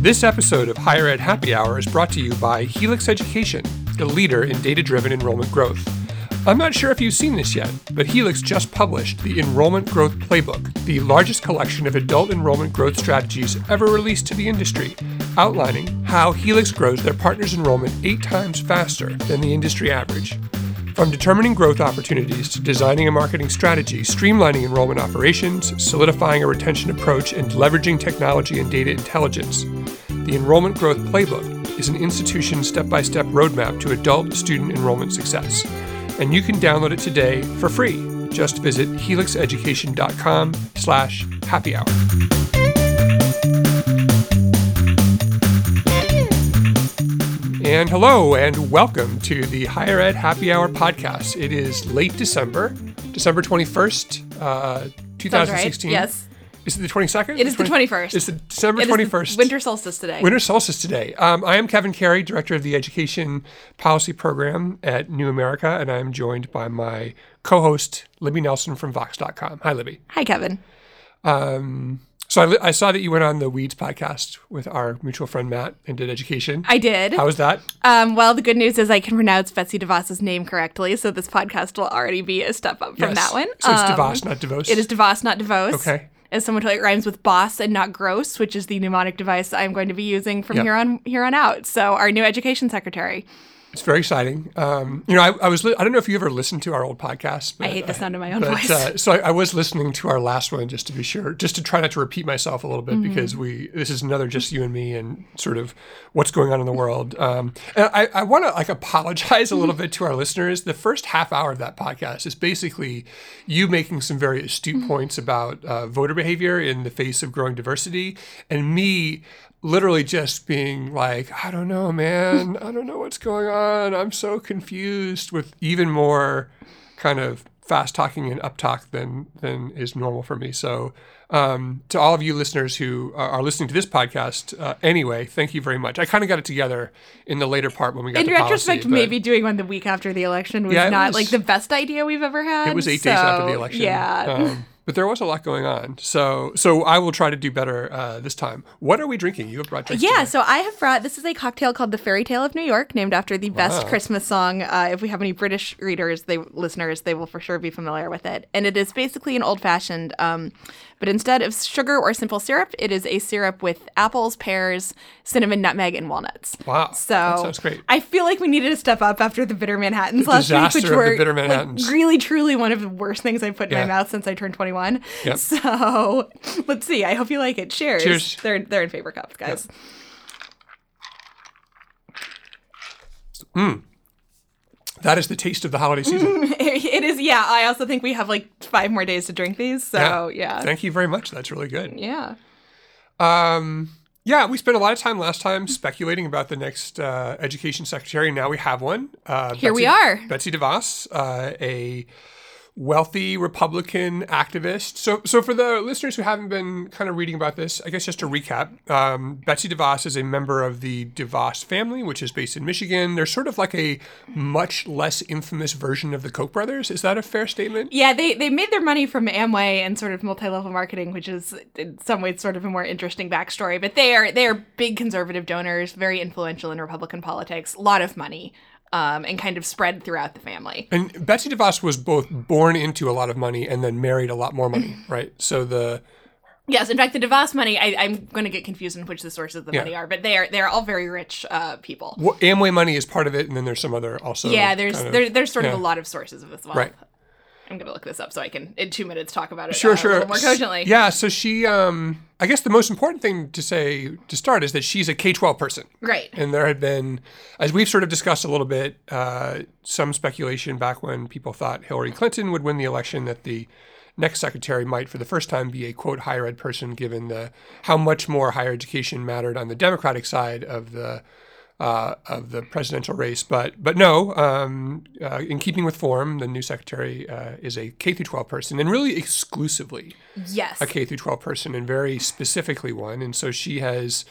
This episode of Higher Ed Happy Hour is brought to you by Helix Education, the leader in data driven enrollment growth. I'm not sure if you've seen this yet, but Helix just published the Enrollment Growth Playbook, the largest collection of adult enrollment growth strategies ever released to the industry, outlining how Helix grows their partners' enrollment eight times faster than the industry average. From determining growth opportunities to designing a marketing strategy, streamlining enrollment operations, solidifying a retention approach, and leveraging technology and data intelligence, the Enrollment Growth Playbook is an institution step-by-step roadmap to adult student enrollment success. And you can download it today for free. Just visit helixeducation.com slash happy hour. And hello and welcome to the Higher Ed Happy Hour podcast. It is late December, December 21st, uh, 2016. Yes. Is it the 22nd? It is the 21st. It's the December It is the 21st. winter solstice today. Winter solstice today. Um, I am Kevin Carey, director of the Education Policy Program at New America, and I am joined by my co-host Libby Nelson from Vox.com. Hi, Libby. Hi, Kevin. Um, so I, I saw that you went on the Weeds podcast with our mutual friend Matt and did education. I did. How was that? Um, well, the good news is I can pronounce Betsy DeVos's name correctly, so this podcast will already be a step up from Yes. that one. So it's Um, DeVos, not DeVos. It is DeVos, not DeVos. Okay. As someone told it rhymes with boss and not gross, which is the mnemonic device I'm going to be using from Yep. here on here on out. So our new education secretary. It's very exciting. Um, you know, I, I was. Li- I don't know if you ever listened to our old podcast. But, I hate the sound of my own but, voice. Uh, so I, I was listening to our last one just to be sure, just to try not to repeat myself a little bit Mm-hmm. because we. This is another just you and me and sort of what's going on in the world. Um, and I, I want to like apologize a little bit to our listeners. The first half hour of that podcast is basically you making some very astute Mm-hmm. points about uh, voter behavior in the face of growing diversity, and me literally just being like, I don't know, man. I don't know what's going on. I'm so confused with even more kind of fast talking and up talk than than is normal for me. So um, to all of you listeners who are, listening to this podcast, uh, anyway, thank you very much. I kind of got it together in the later part when we got In to retrospect, policy, maybe doing one the week after the election was Yeah, not was- like the best idea we've ever had. It was eight days after the election. Yeah. Um, but there was a lot going on. So so I will try to do better uh, this time. What are we drinking? You have brought drinks. Yeah, today. so I have brought this is a cocktail called the Fairy Tale of New York, named after the best Christmas song. Uh, if we have any British readers, they listeners, they will for sure be familiar with it. And it is basically an old fashioned, um, but instead of sugar or simple syrup, it is a syrup with apples, pears, cinnamon, nutmeg, and walnuts. Wow, So that sounds great. I feel like we needed to step up after the bitter Manhattans The last week, which were like, really, truly one of the worst things I've put in Yeah. my mouth since I turned 21. Yep. So let's see. I hope you like it. Cheers. Cheers. They're they're in favor cups, guys. Mmm. That is the taste of the holiday season. It is, yeah. I also think we have like five more days to drink these. So, yeah. Thank you very much. That's really good. Yeah. Um, yeah, we spent a lot of time last time speculating about the next uh, education secretary. Now we have one. Uh, Here we are. Betsy DeVos, uh, a wealthy Republican activist. So, so for the listeners who haven't been kind of reading about this, I guess just to recap, um, Betsy DeVos is a member of the DeVos family, which is based in Michigan. They're sort of like a much less infamous version of the Koch brothers. Is that a fair statement? Yeah, they, they made their money from Amway and sort of multi-level marketing, which is in some ways sort of a more interesting backstory. But they are they are big conservative donors, very influential in Republican politics, a lot of money, um, and kind of spread throughout the family. And Betsy DeVos was both born into a lot of money and then married a lot more money, right? So the Yes, in fact, the DeVos money, I, I'm going to get confused in which the sources of the Yeah. money are, but they are they are all very rich uh, people. Wha- Amway money is part of it, and then there's some other also. yeah, there's kind of- there, there's sort yeah. of a lot of sources of this wealth. Right. I'm gonna look this up so I can in two minutes talk about it. Sure, uh, sure. A little more cogently. Yeah, so she, um, I guess the most important thing to say to start is that she's a K 12 person. Right. And there had been, as we've sort of discussed a little bit, uh, some speculation back when people thought Hillary Clinton would win the election that the next secretary might, for the first time, be a quote higher ed person, given the how much more higher education mattered on the Democratic side of the uh, of the presidential race. But but no, um, uh, in keeping with form, the new secretary uh, is a K through 12 person, and really exclusively Yes. a K through 12 person, and very specifically one. And so she has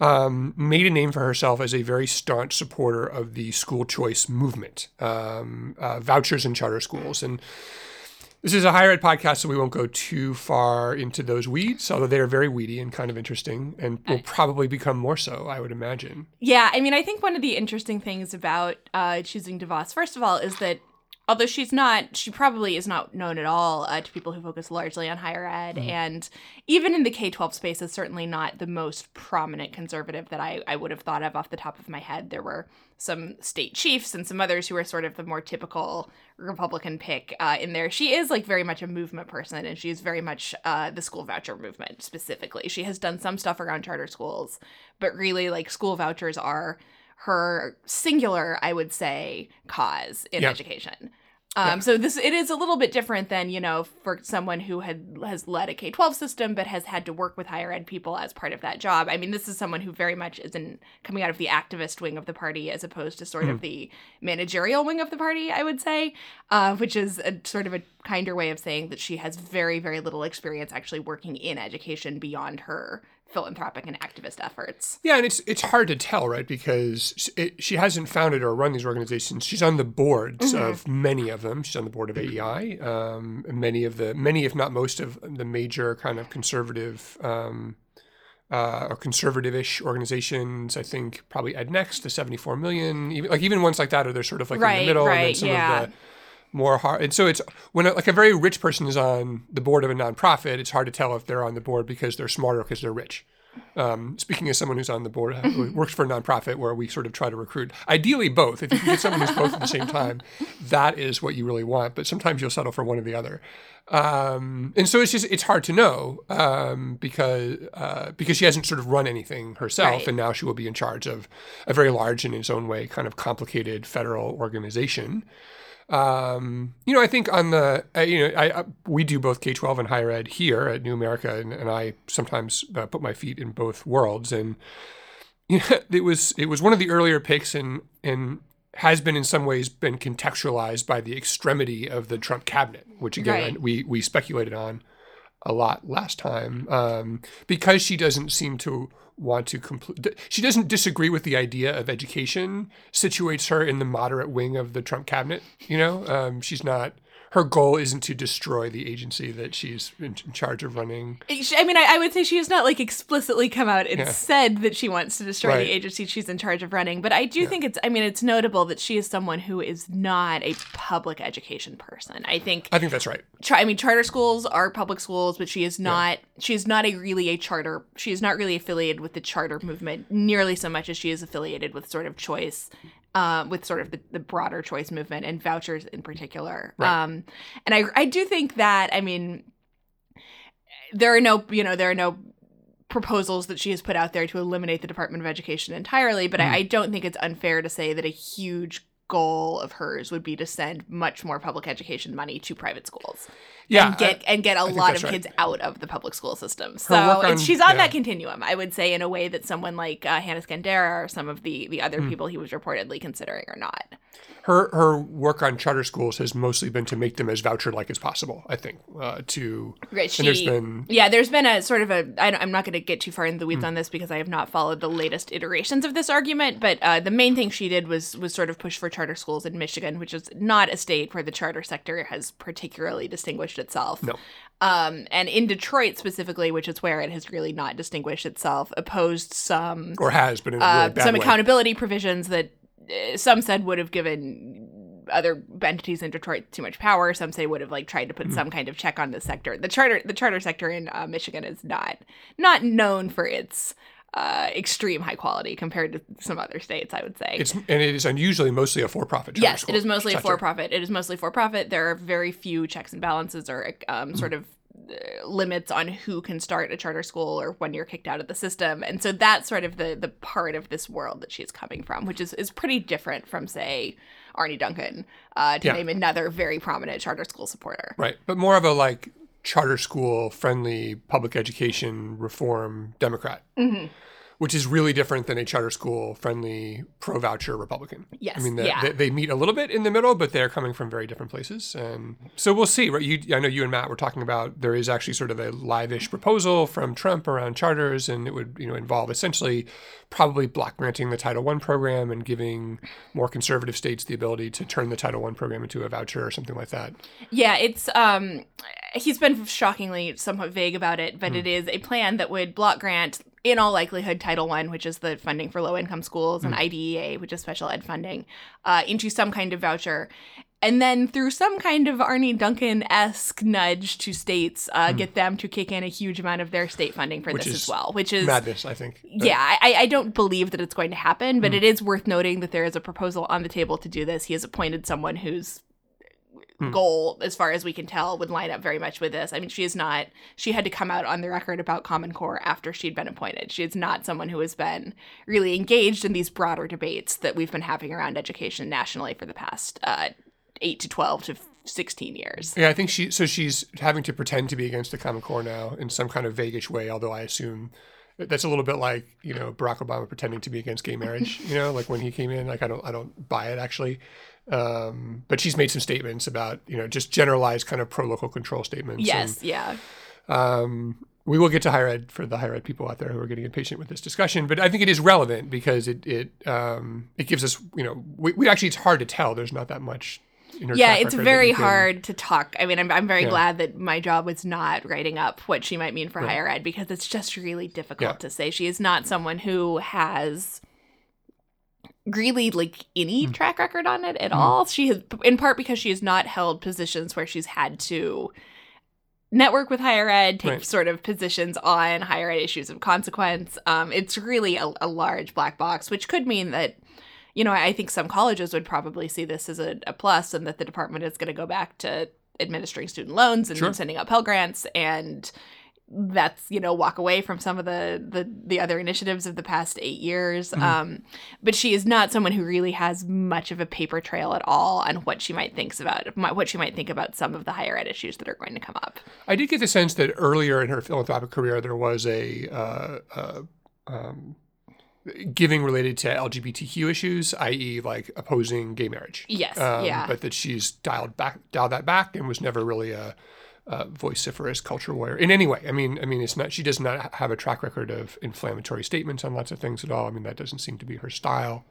um, made a name for herself as a very staunch supporter of the school choice movement, um, uh, vouchers in charter schools, and This is a higher ed podcast, so we won't go too far into those weeds, although they are very weedy and kind of interesting and will probably become more so, I would imagine. Yeah, I mean, I think one of the interesting things about uh, choosing DeVos, first of all, is that although she's not, she probably is not known at all uh, to people who focus largely on higher ed. Mm-hmm. And even in the K 12 space, is certainly not the most prominent conservative that I, I would have thought of off the top of my head. There were some state chiefs and some others who are sort of the more typical Republican pick uh, in there. She is like very much a movement person, and she's very much uh, the school voucher movement specifically. She has done some stuff around charter schools, but really, like, school vouchers are her singular, I would say, cause in Yeah. education. Um, So this it is a little bit different than you know for someone who had has led a K twelve system but has had to work with higher ed people as part of that job. I mean, this is someone who very much is in coming out of the activist wing of the party as opposed to sort of the managerial wing of the party. I would say, uh, which is a sort of a kinder way of saying that she has very very little experience actually working in education beyond her philanthropic and activist efforts. Yeah, and it's it's hard to tell, right? Because she, it, she hasn't founded or run these organizations. She's on the boards of many of them. She's on the board of AEI, um, many of the many, if not most, of the major kind of conservative um, uh, or conservative-ish organizations. I think probably EdNext, the seventy-four million, even, like even ones like that, are they're sort of like in the middle, and then right, some yeah. of the more hard. And so it's when a, like a very rich person is on the board of a nonprofit, it's hard to tell if they're on the board because they're smarter because they're rich. Um, speaking as someone who's on the board, who works for a nonprofit where we sort of try to recruit, ideally both. If you can get someone who's both at the same time, that is what you really want. But sometimes you'll settle for one or the other. Um, and so it's just it's hard to know um, because uh, because she hasn't sort of run anything herself, Right. and now she will be in charge of a very large and in its own way kind of complicated federal organization. Um, you know, I think on the, uh, you know, I, I we do both K twelve and higher ed here at New America, and, and I sometimes uh, put my feet in both worlds. And you know, it was it was one of the earlier picks, and and has been in some ways been contextualized by the extremity of the Trump cabinet, which again Right. we we speculated on a lot last time um, because she doesn't seem to want to complete. She doesn't disagree with the idea of education. Situates her in the moderate wing of the Trump cabinet. You know, um, she's not. Her goal isn't to destroy the agency that she's in, charge of running. I mean, I, I would say she has not like explicitly come out and Yeah. said that she wants to destroy Right. the agency she's in charge of running. But I do think it's, I mean, it's notable that she is someone who is not a public education person. I think, I think that's right. char- I mean, charter schools are public schools, but she is not, she is not a really a charter, she is not really affiliated with the charter movement nearly so much as she is affiliated with sort of choice. Uh, with sort of the, the broader choice movement and vouchers in particular. Right. Um, and I, I do think that, I mean, there are no you know there are no proposals that she has put out there to eliminate the department of education entirely but Hmm. I, I don't think it's unfair to say that a huge goal of hers would be to send much more public education money to private schools Yeah, and get and get a lot that's of right. kids out of the public school system so on- she's on yeah. that continuum i would say in a way that someone like uh, hanna skandera or some of the the other people he was reportedly considering are not her her work on charter schools has mostly been to make them as voucher like as possible. I think uh, to Right, and there's she- been Yeah, there's been a sort of a. I don't, I'm not going to get too far into the weeds on this because I have not followed the latest iterations of this argument. But uh, the main thing she did was was sort of push for charter schools in Michigan, which is not a state where the charter sector has particularly distinguished itself. No. Um, and in Detroit specifically, which is where it has really not distinguished itself, opposed some or has been in a uh, some way. accountability provisions that uh, some said would have given other entities in Detroit too much power. Some say would have like tried to put some kind of check on the sector. The charter the charter sector in uh, Michigan is not not known for its uh, extreme high quality compared to some other states. I would say. It's and it is unusually mostly a for-profit. Yes, school it is mostly a for profit. It is mostly for profit. There are very few checks and balances or Mm. um, sort of uh, limits on who can start a charter school or when you're kicked out of the system. And so that's sort of the the part of this world that she's coming from, which is is pretty different from say Arne Duncan, uh, to Yeah. name another very prominent charter school supporter. Right, but more of a like charter school friendly public education reform Democrat, Mm-hmm. which is really different than a charter school friendly pro voucher Republican. Yes, I mean the, yeah. they, they meet a little bit in the middle, but they're coming from very different places, and so we'll see. Right? You, I know you and Matt were talking about there is actually sort of a live-ish proposal from Trump around charters, and it would you know involve essentially probably block granting the Title One program and giving more conservative states the ability to turn the Title One program into a voucher or something like that. Yeah, it's um he's been shockingly somewhat vague about it, but it is a plan that would block grant in all likelihood Title One, which is the funding for low income schools, and IDEA, which is special ed funding, uh, into some kind of voucher. And then through some kind of Arne Duncan esque nudge to states, uh, get them to kick in a huge amount of their state funding for Which this is as well, which is Madness, I think. yeah, I, I don't believe that it's going to happen, but it is worth noting that there is a proposal on the table to do this. He has appointed someone whose goal, as far as we can tell, would line up very much with this. I mean, she is not, she had to come out on the record about Common Core after she'd been appointed. She is not someone who has been really engaged in these broader debates that we've been having around education nationally for the past uh, 8 to 12 to 16 years. Yeah, I think she. So she's having to pretend to be against the Common Core now in some kind of vaguish way. Although I assume that's a little bit like you know Barack Obama pretending to be against gay marriage. You know, like when he came in, like I don't, I don't buy it actually. Um, but she's made some statements about you know just generalized kind of pro local control statements. Yes, yeah. Um, we will get to higher ed for the higher ed people out there who are getting impatient with this discussion, but I think it is relevant because it it um, it gives us you know we, we actually it's hard to tell. There's not that much. Yeah it's very hard to talk i mean i'm, I'm very Yeah. glad that my job was not writing up what she might mean for higher ed because it's just really difficult Yeah. to say she is not someone who has really like any Hmm. track record on it at all she has in part because she has not held positions where she's had to network with higher ed take Right. sort of positions on higher ed issues of consequence um, it's really a, a large black box which could mean that you know, I think some colleges would probably see this as a, a plus and that the department is going to go back to administering student loans and Sure. sending out Pell Grants and that's you know walk away from some of the the, the other initiatives of the past eight years Mm-hmm. um, but she is not someone who really has much of a paper trail at all on what she might thinks about what she might think about some of the higher ed issues that are going to come up I did get the sense that earlier in her philanthropic career there was a uh, uh, um, giving related to LGBTQ issues, i.e., like opposing gay marriage. yes Um, yeah But that she's dialed back, dialed that back, and was never really a, a vociferous culture warrior in any way. I mean, I mean, it's not. She does not have a track record of inflammatory statements on lots of things at all. I mean, that doesn't seem to be her style.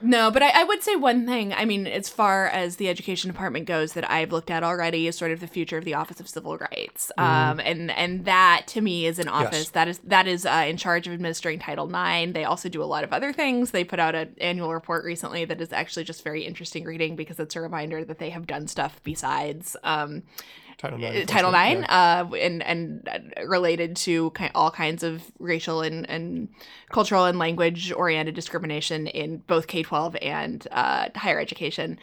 No, but I, I would say one thing. I mean, as far as the education department goes, that I've looked at already is sort of the future of the Office of Civil Rights, um, and and that to me is an office that is that is uh, in charge of administering Title IX. They also do a lot of other things. They put out an annual report recently that is actually just very interesting reading because it's a reminder that they have done stuff besides um, Title IX. uh, Title IX, yeah. uh, and and uh, related to ki- all kinds of racial and, and cultural and language oriented discrimination in both K twelve and uh, higher education.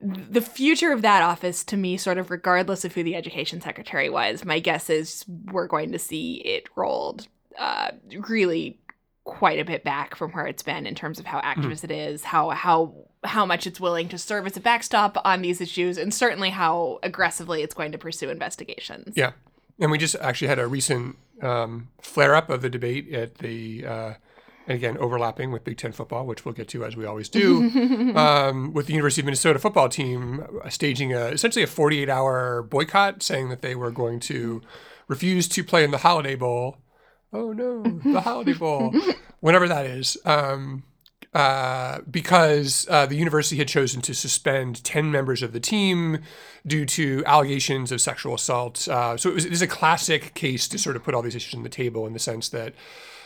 The future of that office, to me, sort of regardless of who the education secretary was, my guess is we're going to see it rolled uh, really quite a bit back from where it's been in terms of how activist it is, how how how much it's willing to serve as a backstop on these issues, and certainly how aggressively it's going to pursue investigations. Yeah. And we just actually had a recent um, flare up of the debate at the, uh, and again, overlapping with Big Ten football, which we'll get to as we always do, um, with the University of Minnesota football team uh, staging a, essentially a 48 hour boycott, saying that they were going to refuse to play in the Holiday Bowl. Oh no, the Holiday Bowl, whenever that is. Um, uh, because uh, the university had chosen to suspend 10 members of the team due to allegations of sexual assault. Uh, so it was, it was a classic case to sort of put all these issues on the table in the sense that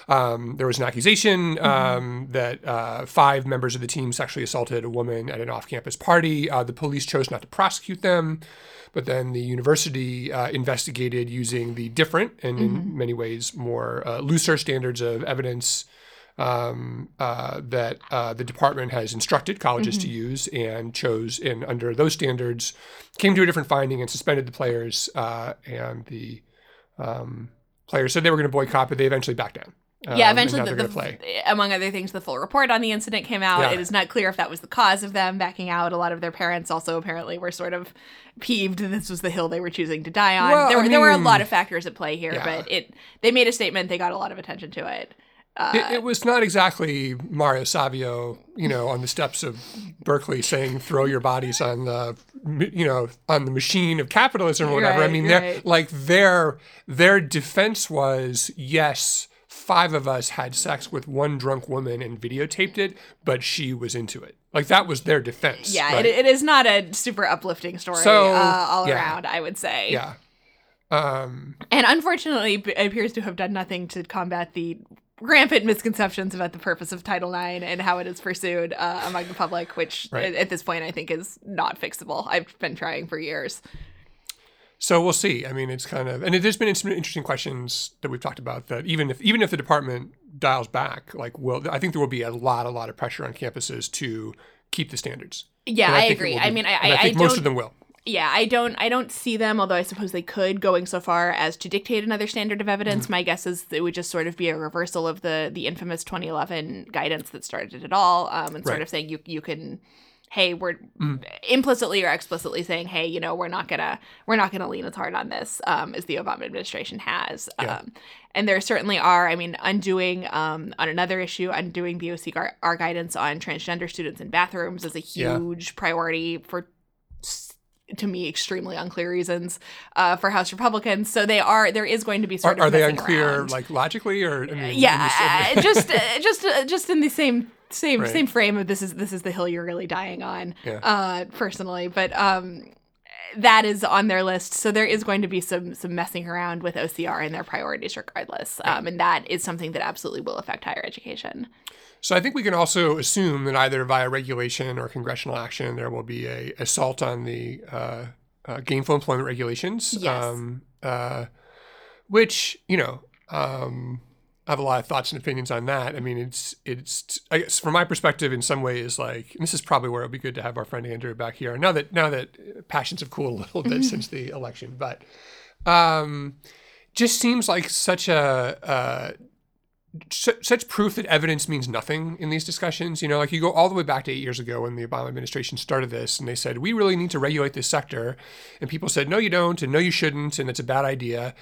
um, there was an accusation um, that uh, five members of the team sexually assaulted a woman at an off campus party. Uh, the police chose not to prosecute them. But then the university uh, investigated using the different and in many ways more uh, looser standards of evidence um, uh, that uh, the department has instructed colleges to use and chose, and under those standards, came to a different finding and suspended the players. Uh, and the um, players said they were going to boycott, but they eventually backed down. Um, Yeah, eventually, the, the, play. among other things, the full report on the incident came out. Yeah. It is not clear if that was the cause of them backing out. A lot of their parents also apparently were sort of peeved that this was the hill they were choosing to die on. Well, there, I were there were a lot of factors at play here, Yeah. but it they made a statement. They got a lot of attention to it. Uh, It, it was not exactly Mario Savio, you know, on the steps of Berkeley saying "throw your bodies on the, you know, on the machine of capitalism" or whatever. I mean, they're right. like their their defense was yes, five of us had sex with one drunk woman and videotaped it, but she was into it. Like that was their defense. yeah, right? it, it is not a super uplifting story So, uh, all yeah. around. I would say. yeah. Um, And unfortunately, appears to have done nothing to combat the rampant misconceptions about the purpose of Title IX and how it is pursued uh, among the public, which Right. at, at this point I think is not fixable. I've been trying for years. So we'll see. I mean, it's kind of, and there's been some interesting questions that we've talked about. That even if even if the department dials back, like, will I think there will be a lot, a lot of pressure on campuses to keep the standards. Yeah, And I, agree. I mean, I, I, I think I most of them will. Yeah, I don't. I don't see them. Although I suppose they could going so far as to dictate another standard of Mm-hmm. evidence. My guess is it would just sort of be a reversal of the the infamous 2011 guidance that started it all, um, and sort Right. of saying you you can. Hey, we're Mm. implicitly or explicitly saying, hey, you know, we're not gonna we're not gonna lean as hard on this um, as the Obama administration has. Yeah. Um, and there certainly are. I mean, undoing um, on another issue, undoing the OC our guidance on transgender students in bathrooms is a Yeah. huge priority for to me extremely unclear reasons uh, for House Republicans. So they are there is going to be Are, sort of are they unclear, around. like logically, or I mean, yeah, this- uh, just uh, just uh, just in the same same Right. same frame of this is this is the hill you're really dying on. Yeah. Uh, personally, but um. That is on their list, so there is going to be some some messing around with OCR and their priorities, regardless, um, and that is something that absolutely will affect higher education. So I think we can also assume that either via regulation or congressional action, there will be a assault on the uh, uh, gainful employment regulations. Yes. Um, uh, which you know, um, I have a lot of thoughts and opinions on that. I mean, it's it's I guess from my perspective, in some ways, like and this is probably where it would be good to have our friend Andrew back here. Now that now that passions have cooled a little bit since the election, but um, just seems like such a. Uh, su- such proof that evidence means nothing in these discussions. You know, like you go all the way back to eight years ago when the Obama administration started this, and they said we really need to regulate this sector, and people said no, you don't, and no, you shouldn't, and it's a bad idea.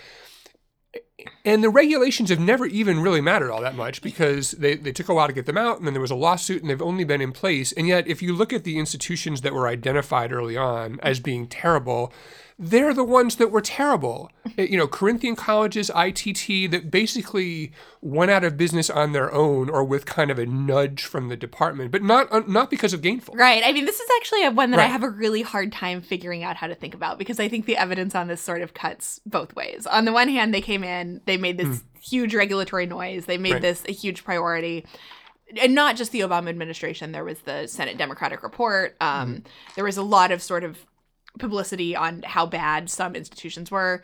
And the regulations have never even really mattered all that much because they, they took a while to get them out, and then there was a lawsuit, and they've only been in place. And yet, if you look at the institutions that were identified early on as being terrible, they're the ones that were terrible. Eh, You know, Corinthian colleges, ITT, that basically went out of business on their own or with kind of a nudge from the department, but not not because of gainful. Right. I mean, this is actually a one that I have a really hard time figuring out how to think about because I think the evidence on this sort of cuts both ways. On the one hand, they came in, they made this huge regulatory noise, they made. Right. this a huge priority. And not just the Obama administration, there was the Senate Democratic report. Um, Hmm. There was a lot of sort of publicity on how bad some institutions were.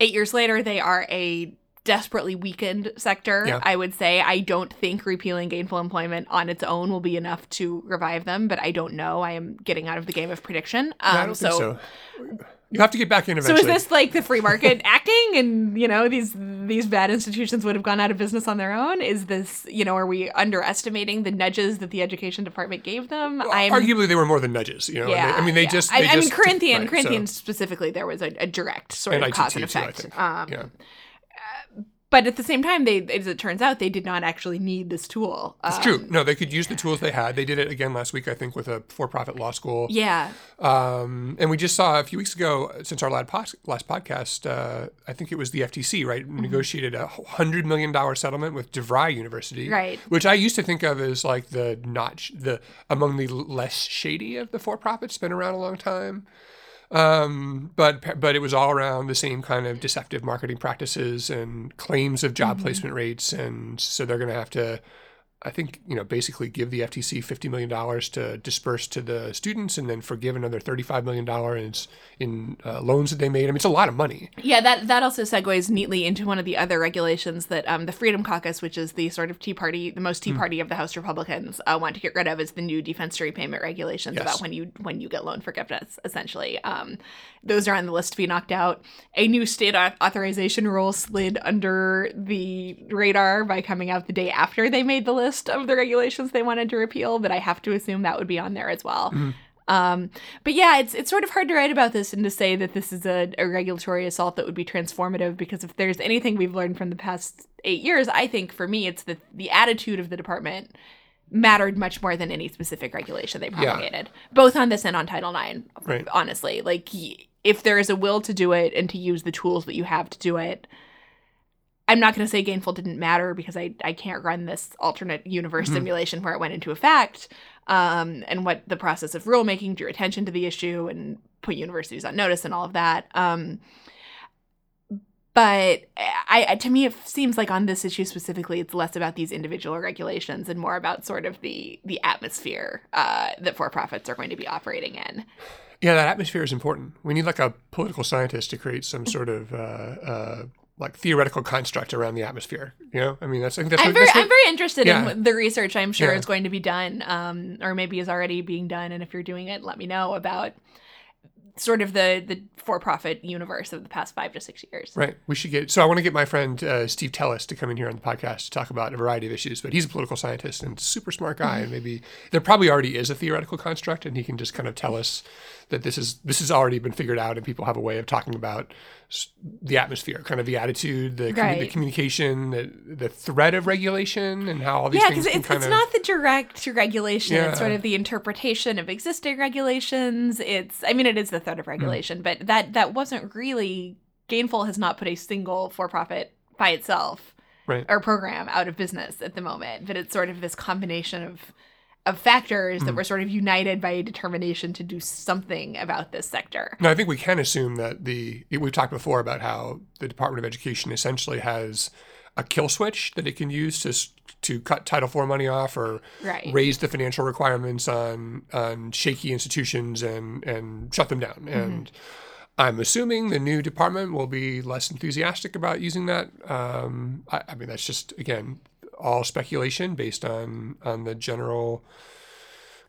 Eight years later, they are a desperately weakened sector. Yeah. I would say I don't think repealing gainful employment on its own will be enough to revive them, but I don't know. I am getting out of the game of prediction. Um, I don't think so. You have to get back in eventually. so is this like the free market acting and you know these these bad institutions would have gone out of business on their own? Is this you know are we underestimating the nudges that the education department gave them? I'm Arguably, they were more than nudges. You know, and they- I mean, they yeah. just. I, they I mean, just- Corinthian, right, so- Corinthian specifically, there was a, a direct sort of cause ITT and too, effect. think. Um, yeah. But at the same time, they, as it turns out, they did not actually need this tool. It's Um, true. No, they could use the tools they had. They did it again last week, I think, with a for-profit law school. Yeah, Um, and we just saw a few weeks ago, since our last, podcast, uh, I think it was the FTC, right, Mm-hmm. negotiated a hundred million dollar settlement with DeVry University, Right. Which I used to think of as like the not sh- the among the less shady of the for-profits, been around a long time. Um, but but it was all around the same kind of deceptive marketing practices and claims of Mm-hmm. job placement rates, and so they're going to have to. I think you know basically give the FTC fifty million dollars to disperse to the students, and then forgive another thirty-five million dollars in uh, loans that they made. I mean, it's a lot of money. yeah. That that also segues neatly into one of the other regulations that um, the Freedom Caucus, which is the sort of Tea Party, the most Tea Hmm. Party of the House Republicans, uh, want to get rid of is the new defense repayment regulations Yes. about when you when you get loan forgiveness. Essentially, um, those are on the list to be knocked out. A new state authorization rule slid under the radar by coming out the day after they made the list of the regulations they wanted to repeal, but I have to assume that would be on there as well. Um, but yeah, it's it's sort of hard to write about this and to say that this is a, a regulatory assault that would be transformative because if there's anything we've learned from the past eight years, I think for me it's that the attitude of the department mattered much more than any specific regulation they promulgated, yeah. both on this and on Title IX. Right. Honestly, like if there is a will to do it and to use the tools that you have to do it, I'm not going to say gainful didn't matter because I, I can't run this alternate universe mm-hmm. simulation where it went into effect um, and what the process of rulemaking drew attention to the issue and put universities on notice and all of that. Um, but I, to me, it seems like on this issue specifically, it's less about these individual regulations and more about sort of the the atmosphere uh, that for profits are going to be operating in. Yeah, that atmosphere is important. We need like a political scientist to create some sort of uh, uh, like theoretical construct around the atmosphere. You know, I mean, that's. I think that's I'm what, very, that's what, I'm very interested yeah. in the research. I'm sure yeah. is going to be done, um, or maybe is already being done. And if you're doing it, let me know about sort of the the for-profit universe of the past five to six years. Right. We should get. So I want to get my friend uh, Steve Teles to come in here on the podcast to talk about a variety of issues. But he's a political scientist and super smart guy, mm-hmm. and maybe there probably already is a theoretical construct, and he can just kind of tell us that this is this has already been figured out, and people have a way of talking about the atmosphere, kind of the attitude, the, right. the communication, the, the threat of regulation, and how all these yeah, things. Yeah, because it's, it's of, not the direct regulation; yeah. it's sort of the interpretation of existing regulations. It's, I mean, it is the threat of regulation, mm. but that that wasn't really Gainful has not put a single for-profit by itself right. or program out of business at the moment, but it's sort of this combination of of factors mm. that hmm. were sort of united by a determination to do something about this sector. No, I think we can assume that the we've talked before about how the Department of Education essentially has a kill switch that it can use to to cut Title IV money off or right. raise the financial requirements on on shaky institutions and and shut them down. Mm-hmm. And I'm assuming the new department will be less enthusiastic about using that. Um, I, I mean, that's just again all speculation based on on the general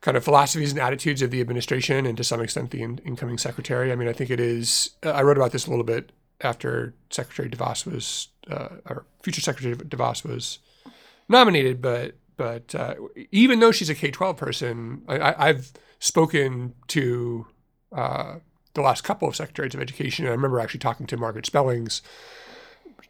kind of philosophies and attitudes of the administration and to some extent the in- incoming secretary. I mean, I think it is. I wrote about this a little bit after Secretary DeVos was, uh, or future Secretary DeVos was nominated, but but uh, even though she's a K twelve person, I, have spoken to uh, the last couple of secretaries of education. I remember actually talking to Margaret Spellings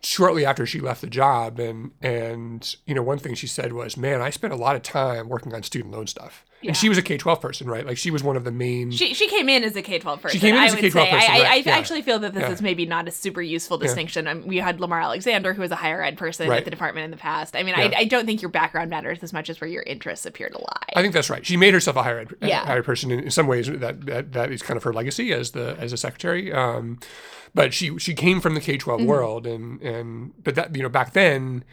shortly after she left the job and and you know one thing she said was man i spent a lot of time working on student loan stuff yeah. and she was a k-12 person right like she was one of the main she, she came in as a k-12 person she came in as a k-12 person i, right. I, I yeah. actually feel that this yeah. is maybe not a super useful distinction um, we had lamar alexander who was a higher ed person right. at the department in the past i mean I, I don't think your background matters as much as where your interests appear to lie i think that's right she made herself a higher ed, yeah. higher person in, in some ways that, that that is kind of her legacy as the as a secretary um, but she she came from the K 12 mm-hmm. world, and and but that you know back then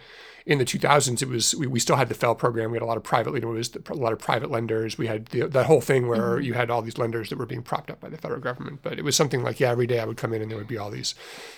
in the 2000s it was we, we still had the FFEL program we had a lot of private you know it was a lot of private lenders we had the, that whole thing where mm-hmm. you had all these lenders that were being propped up by the federal government but it was something like yeah every day I would come in and there would be all these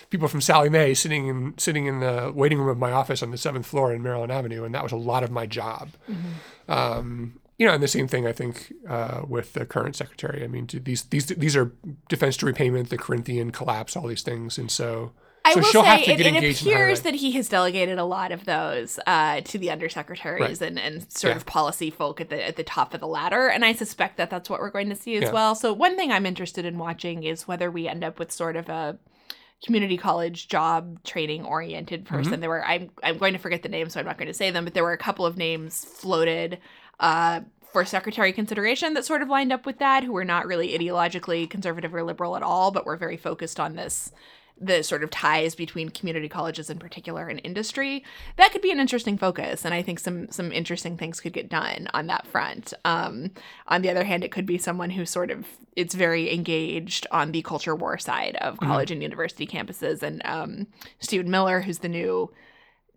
people from Sallie Mae sitting in sitting in the waiting room of my office on the seventh floor in Maryland Avenue and that was a lot of my job mm-hmm. um, you know, and the same thing I think uh, with the current secretary. I mean, these these these are defense to repayment, the Corinthian collapse, all these things, and so. I so will say it, it appears that he has delegated a lot of those uh, to the undersecretaries right. and, and sort yeah. of policy folk at the at the top of the ladder, and I suspect that that's what we're going to see as yeah. well. So one thing I'm interested in watching is whether we end up with sort of a community college job training oriented person. Mm-hmm. There were I'm I'm going to forget the names, so I'm not going to say them, but there were a couple of names floated uh, for secretary consideration that sort of lined up with that, who were not really ideologically conservative or liberal at all, but were very focused on this the sort of ties between community colleges in particular and industry that could be an interesting focus and i think some some interesting things could get done on that front um, on the other hand it could be someone who sort of it's very engaged on the culture war side of mm-hmm. college mm-hmm. and university campuses and um, stephen miller who's the new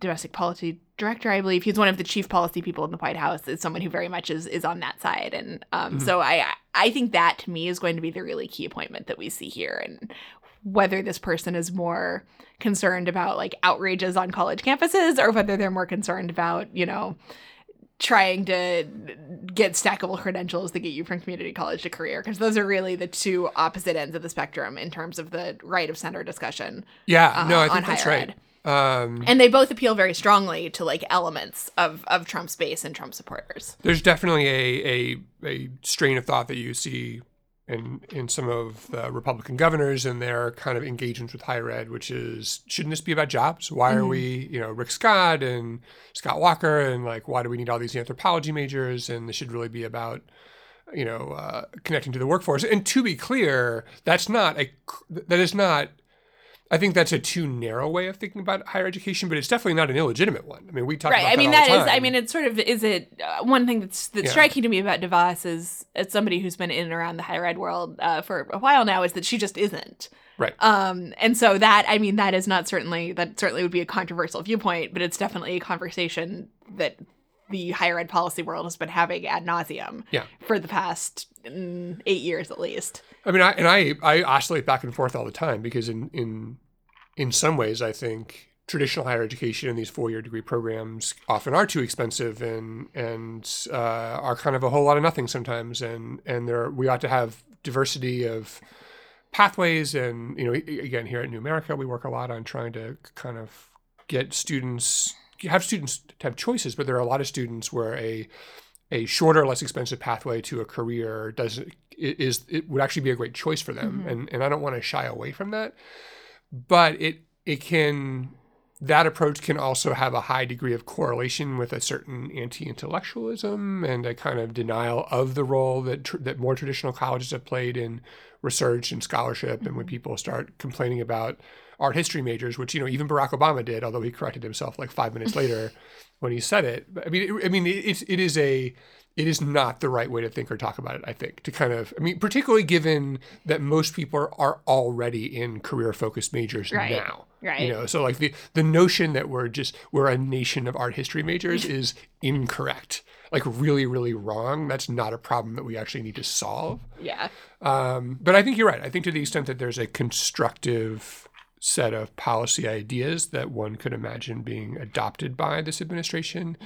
domestic policy director, I believe. He's one of the chief policy people in the White House. Is someone who very much is is on that side, and um, mm-hmm. so I I think that to me is going to be the really key appointment that we see here, and whether this person is more concerned about like outrages on college campuses or whether they're more concerned about you know trying to get stackable credentials that get you from community college to career because those are really the two opposite ends of the spectrum in terms of the right of center discussion. Yeah, uh, no, I think that's right. Um, and they both appeal very strongly to like elements of, of Trump's base and Trump supporters. There's definitely a, a, a strain of thought that you see and in some of the Republican governors and their kind of engagements with higher ed, which is shouldn't this be about jobs? Why are we, you know, Rick Scott and Scott Walker and like why do we need all these anthropology majors? And this should really be about you know uh, connecting to the workforce. And to be clear, that's not a that is not I think that's a too narrow way of thinking about higher education, but it's definitely not an illegitimate one. I mean, we talk right. about I mean, that, that is. I mean, it's sort of. Is it uh, one thing that's that's Yeah. striking to me about DeVos is as somebody who's been in and around the higher ed world uh, for a while now is that she just isn't. right. Um, and so that I mean, that is not certainly that certainly would be a controversial viewpoint, but it's definitely a conversation that the higher ed policy world has been having ad nauseum. Yeah. For the past mm, eight years at least. I mean, I, and I I oscillate back and forth all the time because in in in some ways, I think traditional higher education and these four year degree programs often are too expensive and and uh, are kind of a whole lot of nothing sometimes. And and there we ought to have diversity of pathways. And you know, again, here at New America, we work a lot on trying to kind of get students have students have choices, but there are a lot of students where a a shorter, less expensive pathway to a career does is it would actually be a great choice for them, mm-hmm. and and I don't want to shy away from that, but it it can that approach can also have a high degree of correlation with a certain anti-intellectualism and a kind of denial of the role that tr- that more traditional colleges have played in research and scholarship, and when mm-hmm. people start complaining about art history majors, which you know even Barack Obama did, although he corrected himself like five minutes later when he said it. But, I mean, it, I mean, it, it's it is a it is not the right way to think or talk about it. I think to kind of, I mean, particularly given that most people are, are already in career focused majors Right. now. Right. You know, so like the the notion that we're just we're a nation of art history majors is incorrect. Like really, really wrong. That's not a problem that we actually need to solve. Yeah. Um, but I think you're right. I think to the extent that there's a constructive set of policy ideas that one could imagine being adopted by this administration,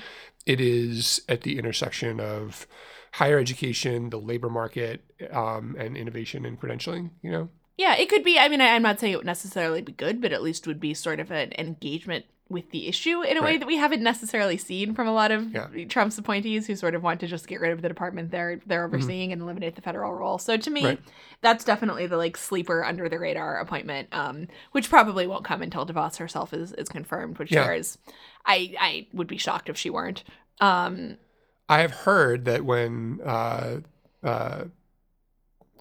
it is at the intersection of higher education, the labor market, um, and innovation and credentialing. You know, Yeah, it could be. I mean, I, I'm not saying it would necessarily be good, but at least would be sort of an engagement with the issue in a way that we haven't necessarily seen from a lot of Yeah. Trump's appointees who sort of want to just get rid of the department they're they're overseeing and eliminate the federal role. So to me, Mm-hmm. Right. that's definitely the like sleeper under the radar appointment, um, which probably won't come until DeVos herself is, is confirmed, which Yeah. there is. I I would be shocked if she weren't. Um, I have heard that when uh, uh,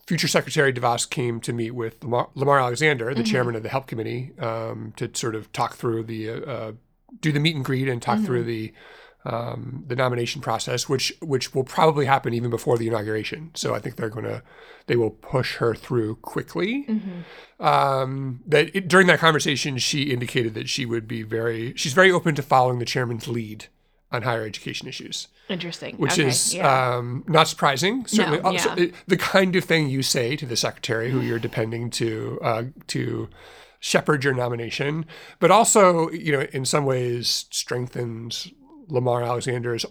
future Secretary DeVos came to meet with Lamar, Lamar Alexander, the Mhm. chairman of the Help Committee, um, to sort of talk through the uh, uh, do the meet and greet and talk through the um, the nomination process, which which will probably happen even before the inauguration. So I think they're going to they will push her through quickly. Um, that it, during that conversation, she indicated that she would be very she's very open to following the chairman's lead on higher education issues interesting. which Okay, is yeah. um, not surprising. Certainly, No, yeah. it- the kind of thing you say to the secretary who you're depending to uh, to shepherd your nomination, but also, you know, in some ways strengthens Lamar Alexander's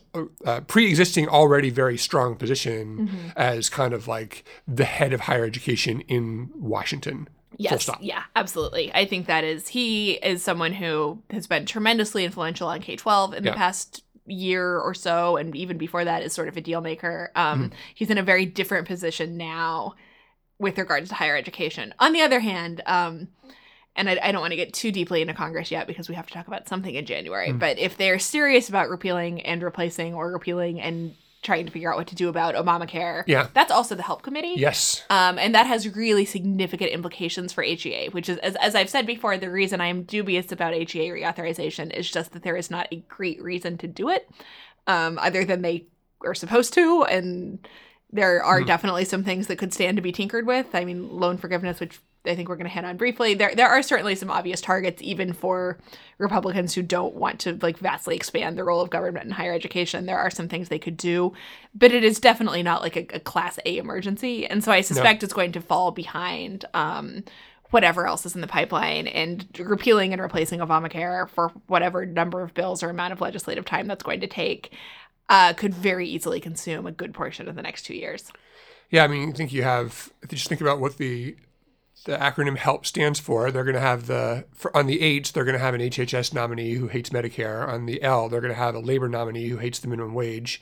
uh, pre-existing already very strong position Mm-hmm. as kind of like the head of higher education in Washington. Yes, yeah, absolutely. I think that is he is someone who has been tremendously influential on K twelve in Yeah. the past year or so, and even before that is sort of a deal maker. Um, Mm-hmm. He's in a very different position now with regards to higher education. On the other hand, um, and I, I don't want to get too deeply into Congress yet because we have to talk about something in January. Mm. But if they're serious about repealing and replacing, or repealing and trying to figure out what to do about Obamacare, Yeah. that's also the Help Committee. Yes. Um, and that has really significant implications for HEA, which is, as, as I've said before, the reason I'm dubious about HEA reauthorization is just that there is not a great reason to do it, um, other than they are supposed to. And there are Mhm. definitely some things that could stand to be tinkered with. I mean, loan forgiveness, which I think we're going to hit on briefly. There, there are certainly some obvious targets, even for Republicans who don't want to like vastly expand the role of government in higher education. There are some things they could do, but it is definitely not like a, a class A emergency, and so I suspect it's going to fall behind. Um, Whatever else is in the pipeline and repealing and replacing Obamacare for whatever number of bills or amount of legislative time that's going to take uh, could very easily consume a good portion of the next two years. Yeah, I mean, I think you have. If you just think about what the the acronym HELP stands for, they're going to have the for, on the H, they're going to have an HHS nominee who hates Medicare. On the L, they're going to have a labor nominee who hates the minimum wage.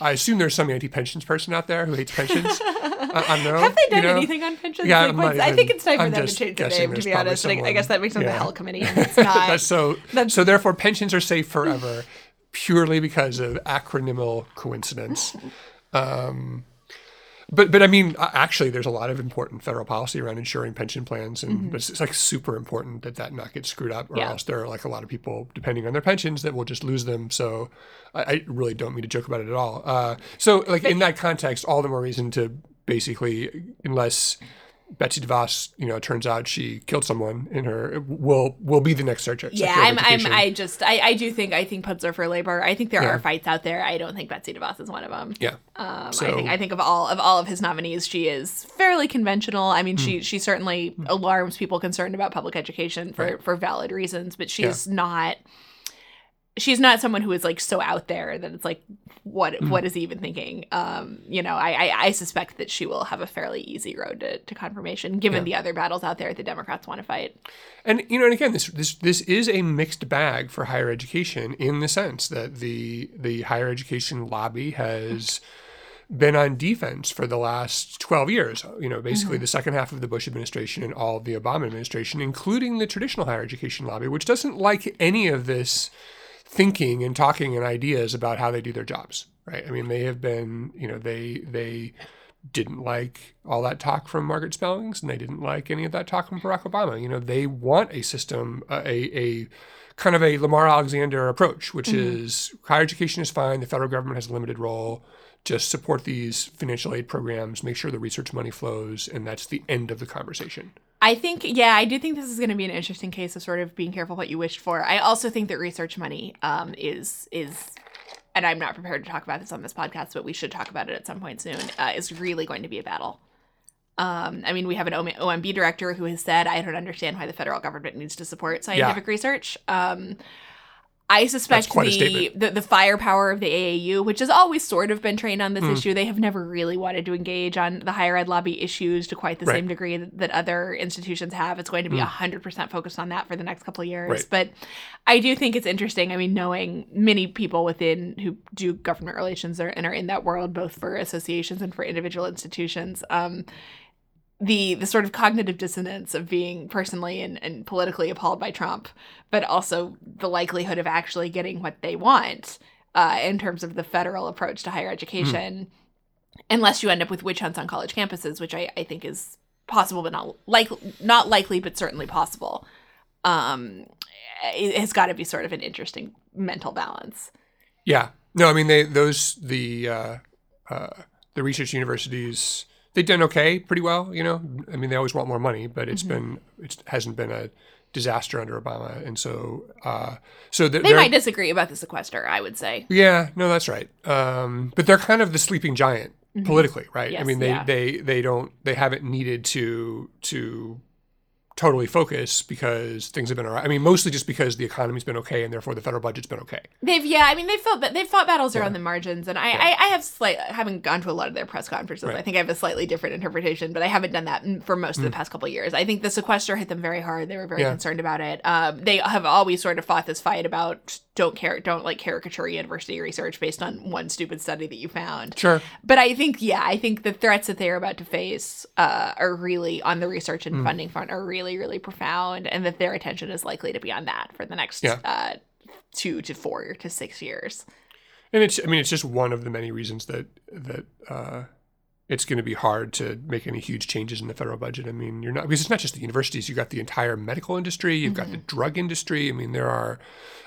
I assume there's some anti-pensions person out there who hates pensions. I, I know. Have they done you know? anything on pensions? Yeah, Like, not I think it's time for I'm them to change the name. To be honest, Like, I guess that makes them the yeah. Hell Committee, and it's not. That's so. So therefore, pensions are safe forever, purely because of acronymal coincidence. Um, but but I mean, actually, there's a lot of important federal policy around ensuring pension plans, and but it's, it's like super important that that not get screwed up, or Mm-hmm. Yeah. else there are like a lot of people depending on their pensions that will just lose them. So I, I really don't mean to joke about it at all. Uh, so like in that context, all the more reason to basically, unless Betsy DeVos, you know, it turns out she killed someone in her, will will be the next search. yeah, I'm. I'm. I just. I. I do think. I think Puzder for labor. I think there Yeah. are fights out there. I don't think Betsy DeVos is one of them. yeah. Um, So- I think I think of all of all of his nominees, she is fairly conventional. I mean, Hmm. she she certainly alarms people concerned about public education for for valid reasons, but she's not. She's not someone who is like so out there that it's like, what Hmm. what is he even thinking? Um, you know, I, I I suspect that she will have a fairly easy road to, to confirmation, given Yeah. the other battles out there that the Democrats want to fight. And you know, and again, this this this is a mixed bag for higher education in the sense that the the higher education lobby has been on defense for the last 12 years. You know, basically the second half of the Bush administration and all of the Obama administration, including the traditional higher education lobby, which doesn't like any of this thinking and talking and ideas about how they do their jobs. Right? I mean, they have been, you know, they they didn't like all that talk from Margaret Spellings, and they didn't like any of that talk from Barack Obama. You know, they want a system, a a kind of a Lamar Alexander approach, which mm-hmm. is higher education is fine. The federal government has a limited role. Just support these financial aid programs, make sure the research money flows, and that's the end of the conversation. I think, yeah, I do think this is going to be an interesting case of sort of being careful what you wished for. I also think that research money um, is is, and I'm not prepared to talk about this on this podcast, but we should talk about it at some point soon. Uh, is really going to be a battle. Um, I mean, we have an OMB director who has said, "I don't understand why the federal government needs to support scientific research." Um, I suspect the, the the firepower of the AAU, which has always sort of been trained on this Mm. issue, they have never really wanted to engage on the higher ed lobby issues to quite the Right. same degree that, that other institutions have. It's going to be a hundred percent focused on that for the next couple of years. Right. But I do think it's interesting. I mean, knowing many people within who do government relations are, and are in that world, both for associations and for individual institutions. Um, the the sort of cognitive dissonance of being personally and, and politically appalled by Trump, but also the likelihood of actually getting what they want uh, in terms of the federal approach to higher education, unless you end up with witch hunts on college campuses, which I, I think is possible, but not like not likely, but certainly possible. Um, it has got to be sort of an interesting mental balance. Yeah. No, I mean they those the uh, uh, the research universities they've done okay, pretty well. You know, I mean they always want more money, but it's been it hasn't been a disaster under Obama, and so uh, so th- They might disagree about the sequester, I would say. Yeah, no, that's right. Um, but they're kind of the sleeping giant politically, right? I mean, they, yeah. they they don't they haven't needed to to totally focus because things have been all right. I mean, mostly just because the economy's been okay and therefore the federal budget's been okay. They've yeah, I mean they've fought they've fought battles around the margins, and I, I I have slight I haven't gone to a lot of their press conferences. Right. I think I have a slightly different interpretation, but I haven't done that for most of the past couple of years. I think the sequester hit them very hard. They were very Yeah. concerned about it. Um, they have always sort of fought this fight about don't care don't like caricature university research based on one stupid study that you found. Sure. But I think, yeah, I think the threats that they're about to face uh, are really on the research and funding front are really, really profound, and that their attention is likely to be on that for the next Yeah. uh, two to four to six years. And it's I mean, it's just one of the many reasons that that uh, it's going to be hard to make any huge changes in the federal budget. I mean, you're not because it's not just the universities. You've got the entire medical industry. You've got the drug industry. I mean, there are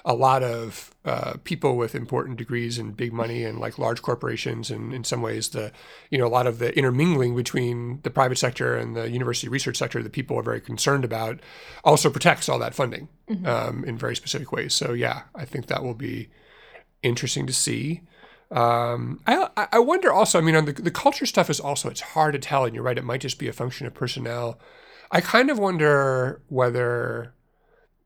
a lot of uh, people with important degrees and big money and like large corporations. And in some ways, the you know a lot of the intermingling between the private sector and the university research sector that people are very concerned about also protects all that funding um, in very specific ways. So yeah, I think that will be interesting to see. Um, I I- wonder also. I mean, on the the culture stuff is also it's hard to tell, and you're right. It might just be a function of personnel. I kind of wonder whether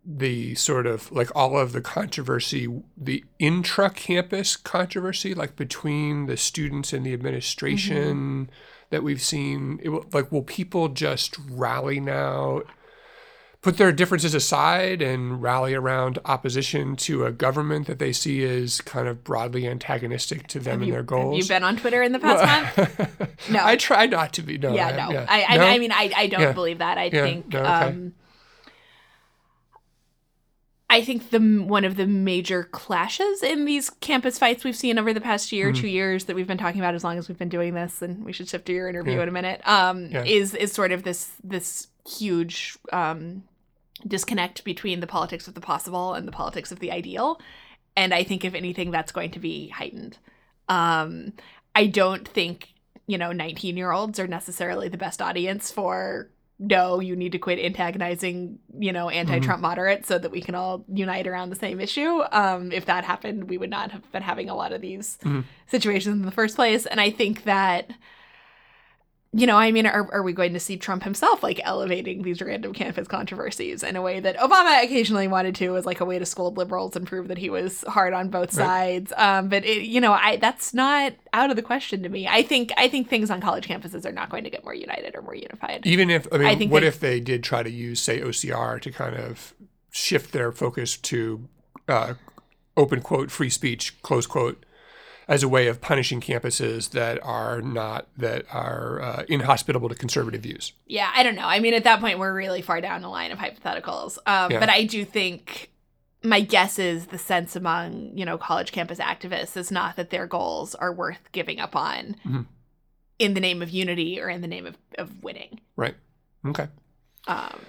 the sort of like all of the controversy, the intra-campus controversy, like between the students and the administration that we've seen, it will, like will people just rally now put their differences aside and rally around opposition to a government that they see as kind of broadly antagonistic to them Have and you, their have goals. you been on Twitter in the past month? No. I try not to be. No. yeah, I, no. yeah. I, I, No? I mean, I, I don't Yeah. believe that. I Yeah, think, no, okay. um, I think the one of the major clashes in these campus fights we've seen over the past year, Mm-hmm. two years that we've been talking about as long as we've been doing this, and we should shift to your interview in a minute. Um, is is sort of this this huge um disconnect between the politics of the possible and the politics of the ideal, and I think if anything, that's going to be heightened. Um, I don't think you know 19 year olds are necessarily the best audience for no you need to quit antagonizing you know anti-trump moderates so that we can all unite around the same issue um, if that happened we would not have been having a lot of these Mhm. situations in the first place and i think that you know i mean are, are we going to see trump himself like elevating these random campus controversies in a way that obama occasionally wanted to as like a way to scold liberals and prove that he was hard on both Right. sides? Um, but it, you know i that's not out of the question to me. I think i think things on college campuses are not going to get more united or more unified. Even if I mean, I think what they- if they did try to use, say, OCR to kind of shift their focus to uh, open quote free speech close quote as a way of punishing campuses that are not that are uh, inhospitable to conservative views? Yeah, I don't know. I mean, at that point, we're really far down the line of hypotheticals. Um, Yeah. But I do think my guess is the sense among you know college campus activists is not that their goals are worth giving up on Mhm. in the name of unity or in the name of, of winning. Right. Okay. Um,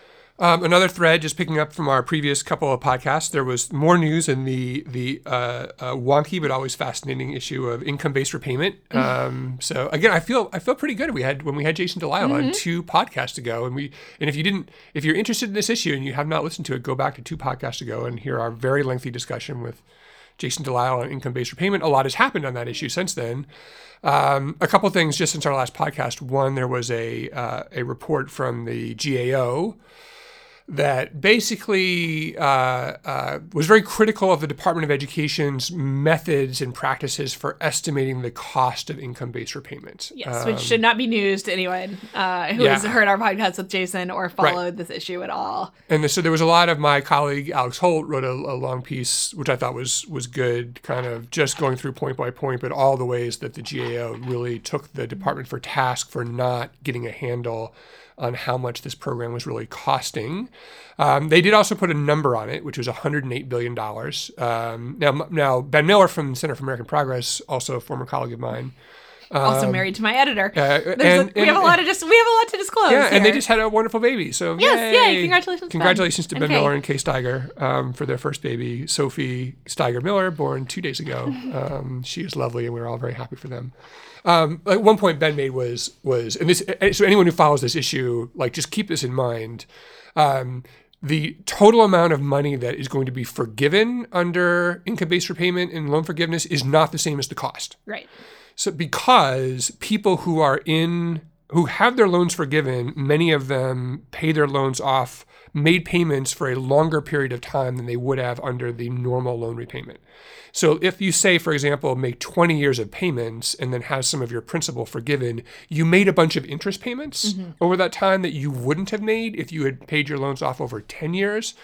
Um, another thread, just picking up from our previous couple of podcasts, there was more news in the the uh, uh, wonky but always fascinating issue of income based repayment. Um, so again, I feel I feel pretty good. We had when we had Jason Delisle on two podcasts ago, and we and if you didn't, if you're interested in this issue and you have not listened to it, go back to two podcasts ago and hear our very lengthy discussion with Jason Delisle on income based repayment. A lot has happened on that issue since then. Um, a couple things just since our last podcast. One, there was a uh, a report from the GAO that basically uh, uh, was very critical of the Department of Education's methods and practices for estimating the cost of income-based repayment. yes, Um, which should not be news to anyone uh, who yeah. has heard our podcast with Jason or followed this issue at all. and so there was a lot of my colleague Alex Holt wrote a, a long piece, which I thought was was good, kind of just going through point by point, but all the ways that the GAO really took the department for task for not getting a handle on how much this program was really costing. Um, they did also put a number on it, which was 108 billion dollars. Um, now, now Ben Miller from the Center for American Progress, also a former colleague of mine. Also married to my editor. Um, uh, and- a, we have a lot of just we have a lot to disclose. Yeah, and they just had a wonderful baby. So Yes, yay. yay, congratulations. Congratulations to Ben Kay. Miller and Kay Steiger um, for their first baby, Sophie Steiger Miller, born two days ago. Um, she is lovely, and we're all very happy for them. Um, like one point Ben made was was, and this so anyone who follows this issue, like just keep this in mind. Um, the total amount of money that is going to be forgiven under income-based repayment and loan forgiveness is not the same as the cost. right. So because people who are in who have their loans forgiven, many of them pay their loans off, made payments for a longer period of time than they would have under the normal loan repayment. So if you say, for example, make 20 years of payments and then have some of your principal forgiven, you made a bunch of interest payments mm-hmm. over that time that you wouldn't have made if you had paid your loans off over 10 years.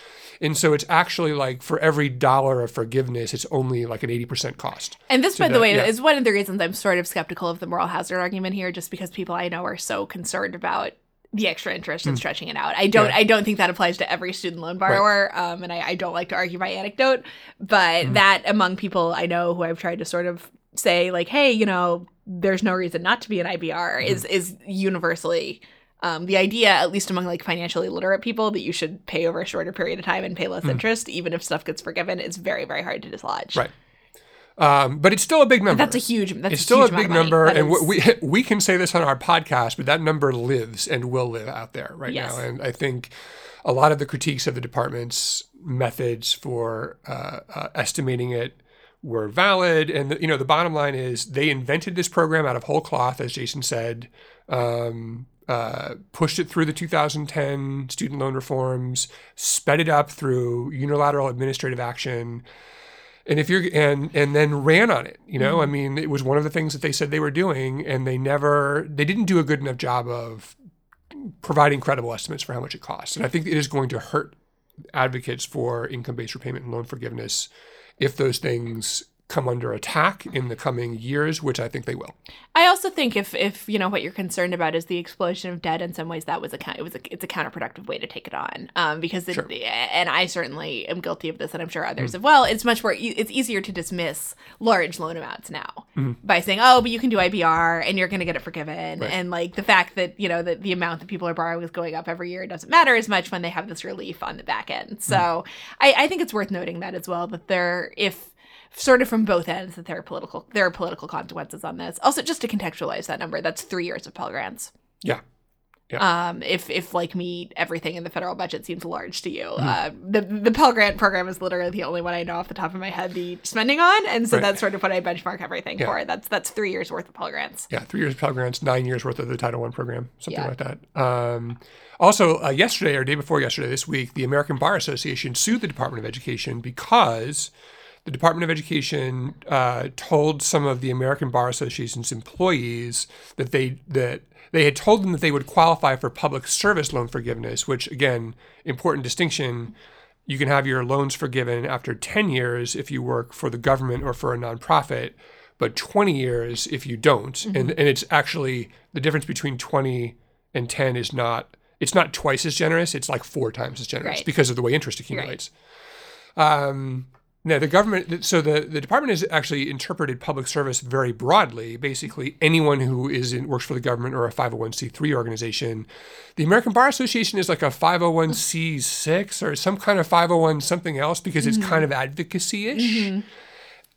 And so it's actually like for every dollar of forgiveness, it's only like an 80% cost. And this, by the- the way, yeah. is one of the reasons I'm sort of skeptical of the moral hazard argument here, just because people I know are so concerned about the extra interest and stretching it out. I don't. Hmm. Yeah. I don't think that applies to every student loan borrower, um, and I, I don't like to argue by anecdote. But Hmm. that among people I know who I've tried to sort of say like, hey, you know, there's no reason not to be an IBR Hmm. is is universally. Um, the idea, at least among like financially literate people, that you should pay over a shorter period of time and pay less interest, even if stuff gets forgiven, is very, very hard to dislodge. Right. Um, but it's still a big number. That's a huge. That's it's a still a big number. And is- we we can say this on our podcast, but that number lives and will live out there right Yes. now. And I think a lot of the critiques of the department's methods for uh, uh, estimating it were valid. And you know, the bottom line is they invented this program out of whole cloth, as Jason said. Um, uh, pushed it through the 2010 student loan reforms, sped it up through unilateral administrative action, and if you're and and then ran on it you know i mean it was one of the things that they said they were doing and they never they didn't do a good enough job of providing credible estimates for how much it costs. And I think it is going to hurt advocates for income-based repayment and loan forgiveness if those things come under attack in the coming years, which I think they will. I also think if if you know what you're concerned about is the explosion of debt, in some ways that was a it was a, it's a counterproductive way to take it on, um, because it, Sure. and I certainly am guilty of this, and I'm sure others mm. as Well, it's much more e- it's easier to dismiss large loan amounts now mm-hmm. by saying, oh, but you can do IBR and you're going to get it forgiven, Right. and like the fact that you know that the amount that people are borrowing is going up every year doesn't matter as much when they have this relief on the back end. Mm-hmm. So I, I think it's worth noting that as well that there if sort of from both ends that there are political there are political consequences on this. Also, just to contextualize that number, that's three years of Pell Grants. Yeah. Yeah. Um, if if like me, everything in the federal budget seems large to you, Mm-hmm. uh, the the Pell Grant program is literally the only one I know off the top of my head the spending on, and so Right. that's sort of what I benchmark everything Yeah. for. That's that's three years worth of Pell Grants. Yeah, three years of Pell Grants, nine years worth of the Title I program, something Yeah. like that. Um, also, uh, yesterday or day before yesterday, this week, the American Bar Association sued the Department of Education because the Department of Education uh, told some of the American Bar Association's employees that they that they had told them that they would qualify for public service loan forgiveness, which again, important distinction. You can have your loans forgiven after 10 years if you work for the government or for a nonprofit, but 20 years if you don't. And and it's actually the difference between 20 and 10 is not it's not twice as generous, it's like four times as generous Right. because of the way interest accumulates. Um, no, the government. So the, the department has actually interpreted public service very broadly. Basically, anyone who is in works for the government or a five hundred one c three organization. The American Bar Association is like a five hundred one c six or some kind of five hundred one something else because it's kind of mm-hmm. advocacy ish. Mm-hmm.